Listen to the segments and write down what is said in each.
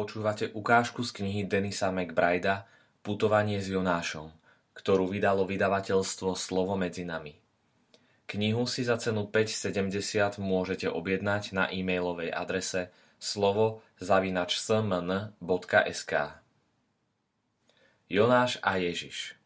Počúvate ukážku z knihy Denisa McBrida Putovanie s Jonášom, ktorú vydalo vydavateľstvo Slovo medzi nami. Knihu si za cenu 5,70 môžete objednať na e-mailovej adrese slovo zavinač smn.sk Jonáš a Ježiš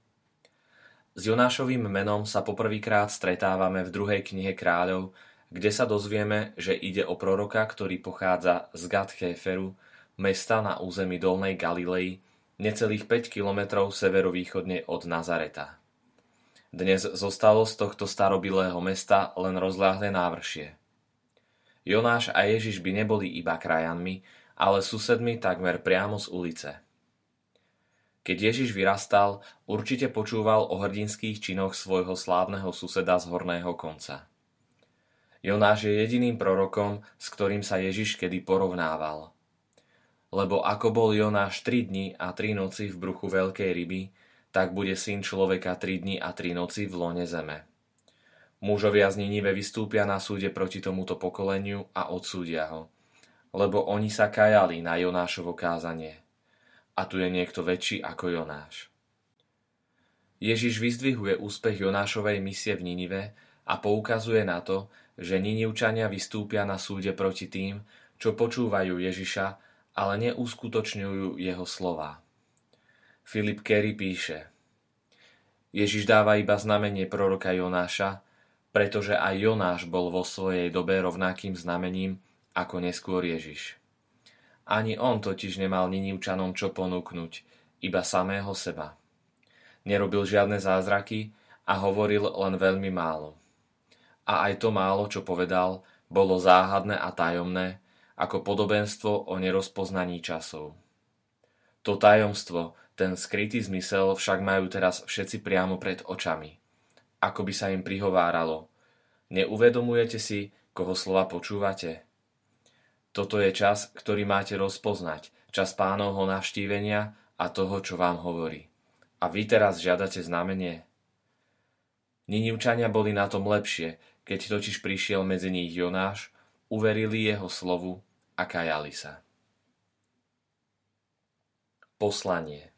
S Jonášovým menom sa poprvýkrát stretávame v druhej knihe kráľov, kde sa dozvieme, že ide o proroka, ktorý pochádza z Gad Kéferu, mesta na území Dolnej Galilei, necelých 5 kilometrov severovýchodne od Nazareta. Dnes zostalo z tohto starobilého mesta len rozláhle návršie. Jonáš a Ježiš by neboli iba krajanmi, ale susedmi takmer priamo z ulice. Keď Ježiš vyrastal, určite počúval o hrdinských činoch svojho slávneho suseda z horného konca. Jonáš je jediným prorokom, s ktorým sa Ježiš kedy porovnával – lebo ako bol Jonáš 3 dni a 3 noci v bruchu veľkej ryby, tak bude syn človeka 3 dni a 3 noci v lone zeme. Mužovia z Ninive vystúpia na súde proti tomuto pokoleniu a odsúdia ho, lebo oni sa kajali na Jonášovo kázanie. A tu je niekto väčší ako Jonáš. Ježiš vyzdvihuje úspech Jonášovej misie v Ninive a poukazuje na to, že Ninivčania vystúpia na súde proti tým, čo počúvajú Ježiša ale neuskutočňujú jeho slova. Filip Kerry píše Ježiš dáva iba znamenie proroka Jonáša, pretože aj Jonáš bol vo svojej dobe rovnakým znamením ako neskôr Ježiš. Ani on totiž nemal Ninivčanom čo ponúknuť, iba samého seba. Nerobil žiadne zázraky a hovoril len veľmi málo. A aj to málo, čo povedal, bolo záhadné a tajomné, ako podobenstvo o nerozpoznaní časov. To tajomstvo, ten skrytý zmysel však majú teraz všetci priamo pred očami. Ako by sa im prihováralo. Neuvedomujete si, koho slova počúvate? Toto je čas, ktorý máte rozpoznať, čas pánovho navštívenia a toho, čo vám hovorí. A vy teraz žiadate znamenie? Ninivčania boli na tom lepšie, keď totiž prišiel medzi nich Jonáš, uverili jeho slovu a kajali sa. Poslanie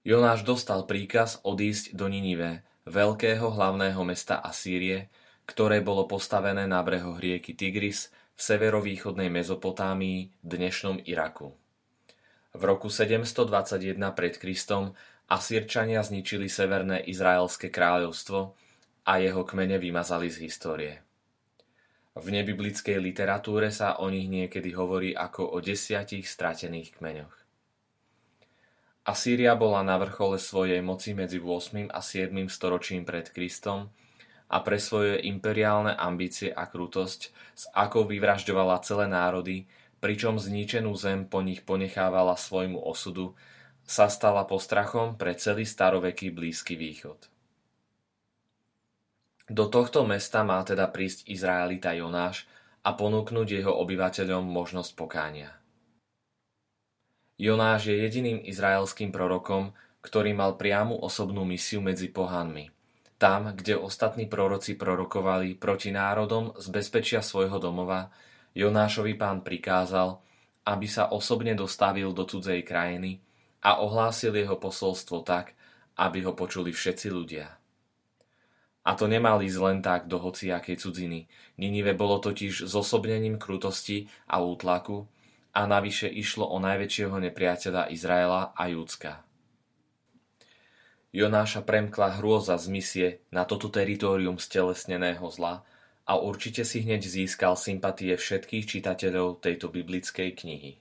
Jonáš dostal príkaz odísť do Ninive, veľkého hlavného mesta Asýrie, ktoré bolo postavené na brehoch rieky Tigris v severovýchodnej Mezopotámii, dnešnom Iraku. V roku 721 pred Kristom Asýrčania zničili severné izraelské kráľovstvo a jeho kmene vymazali z histórie. V nebiblickej literatúre sa o nich niekedy hovorí ako o desiatich stratených kmeňoch. Asýria bola na vrchole svojej moci medzi 8. a 7. storočím pred Kristom a pre svoje imperiálne ambície a krutosť, s akou vyvražďovala celé národy, pričom zničenú zem po nich ponechávala svojmu osudu, sa stala postrachom pre celý staroveký Blízky východ. Do tohto mesta má teda prísť Izraelita Jonáš a ponúknuť jeho obyvateľom možnosť pokánia. Jonáš je jediným izraelským prorokom, ktorý mal priamu osobnú misiu medzi pohanmi. Tam, kde ostatní proroci prorokovali proti národom z bezpečia svojho domova, Jonášovi pán prikázal, aby sa osobne dostavil do cudzej krajiny a ohlásil jeho posolstvo tak, aby ho počuli všetci ľudia. A to nemal ísť len tak do hociakej cudziny. Ninive bolo totiž zosobnením krutosti a útlaku a navyše išlo o najväčšieho nepriateľa Izraela a Júcka. Jonáša premkla hrôza z misie na toto teritorium stelesneného zla a určite si hneď získal sympatie všetkých čitateľov tejto biblickej knihy.